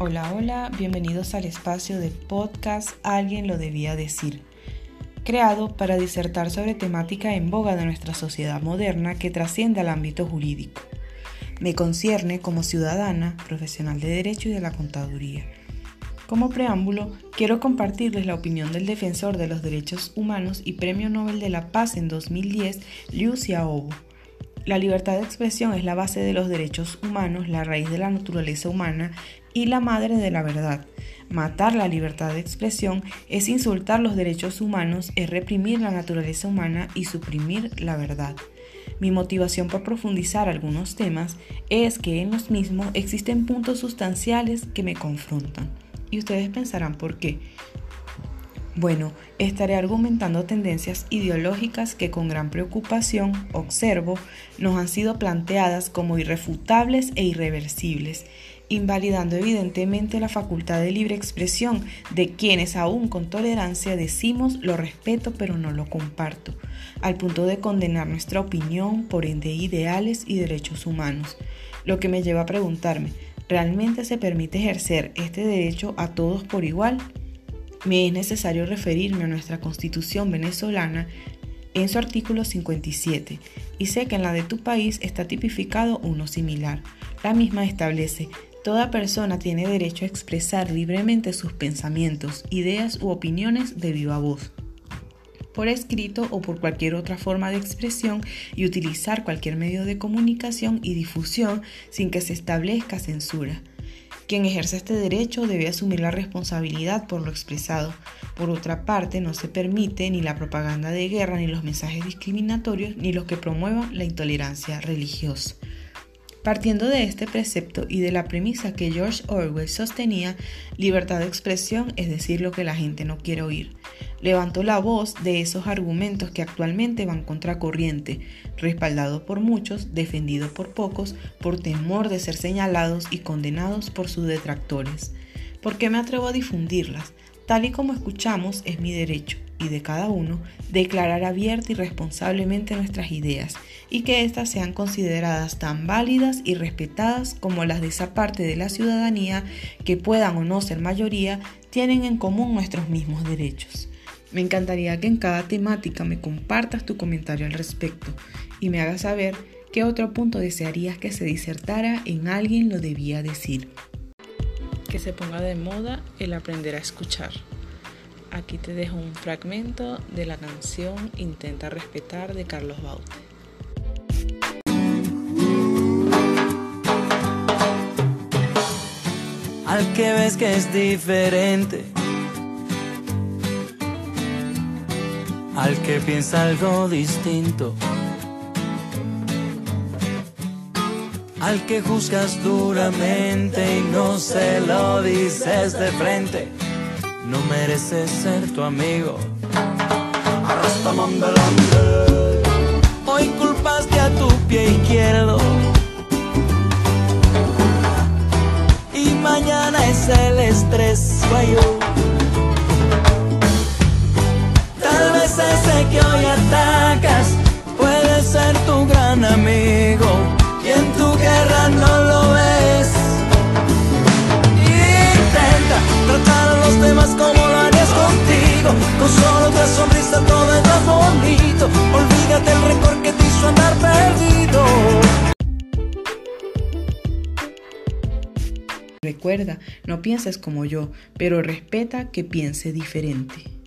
Hola, hola, bienvenidos al espacio de podcast Alguien lo debía decir, creado para disertar sobre temática en boga de nuestra sociedad moderna que trasciende al ámbito jurídico. Me concierne como ciudadana, profesional de Derecho y de la Contaduría. Como preámbulo, quiero compartirles la opinión del defensor de los derechos humanos y Premio Nobel de la Paz en 2010, Liu Xiaobo la libertad de expresión es la base de los derechos humanos, la raíz de la naturaleza humana y la madre de la verdad. Matar la libertad de expresión es insultar los derechos humanos, es reprimir la naturaleza humana y suprimir la verdad. Mi motivación por profundizar algunos temas es que en los mismos existen puntos sustanciales que me confrontan. Y ustedes pensarán por qué. Bueno, estaré argumentando tendencias ideológicas que con gran preocupación, observo, nos han sido planteadas como irrefutables e irreversibles, invalidando evidentemente la facultad de libre expresión de quienes aún con tolerancia decimos lo respeto pero no lo comparto, al punto de condenar nuestra opinión, por ende ideales y derechos humanos. Lo que me lleva a preguntarme, ¿realmente se permite ejercer este derecho a todos por igual? Me es necesario referirme a nuestra constitución venezolana en su artículo 57 y sé que en la de tu país está tipificado uno similar. La misma establece, toda persona tiene derecho a expresar libremente sus pensamientos, ideas u opiniones de viva voz por escrito o por cualquier otra forma de expresión y utilizar cualquier medio de comunicación y difusión sin que se establezca censura. Quien ejerce este derecho debe asumir la responsabilidad por lo expresado. Por otra parte, no se permite ni la propaganda de guerra, ni los mensajes discriminatorios, ni los que promuevan la intolerancia religiosa. Partiendo de este precepto y de la premisa que George Orwell sostenía, libertad de expresión es decir lo que la gente no quiere oír. Levantó la voz de esos argumentos que actualmente van contra corriente, respaldado por muchos, defendido por pocos, por temor de ser señalados y condenados por sus detractores. ¿Por qué me atrevo a difundirlas? Tal y como escuchamos, es mi derecho y de cada uno declarar abierta y responsablemente nuestras ideas y que éstas sean consideradas tan válidas y respetadas como las de esa parte de la ciudadanía que puedan o no ser mayoría tienen en común nuestros mismos derechos. Me encantaría que en cada temática me compartas tu comentario al respecto y me hagas saber qué otro punto desearías que se disertara en alguien lo debía decir. Que se ponga de moda el aprender a escuchar. Aquí te dejo un fragmento de la canción Intenta respetar de Carlos Baute. Al que ves que es diferente, al que piensa algo distinto, al que juzgas duramente y no se lo dices de frente no mereces ser tu amigo. Hoy culpaste a tu pie izquierdo. Y mañana es el estrés guayo. Que hoy atacas puede ser tu gran amigo. Y en tu guerra no lo ves. Intenta tratar a los demás como lo harías contigo. Con solo otra sonrisa todo es más bonito. Olvídate el rencor que te hizo andar perdido. Recuerda, no pienses como yo, pero respeta que piense diferente.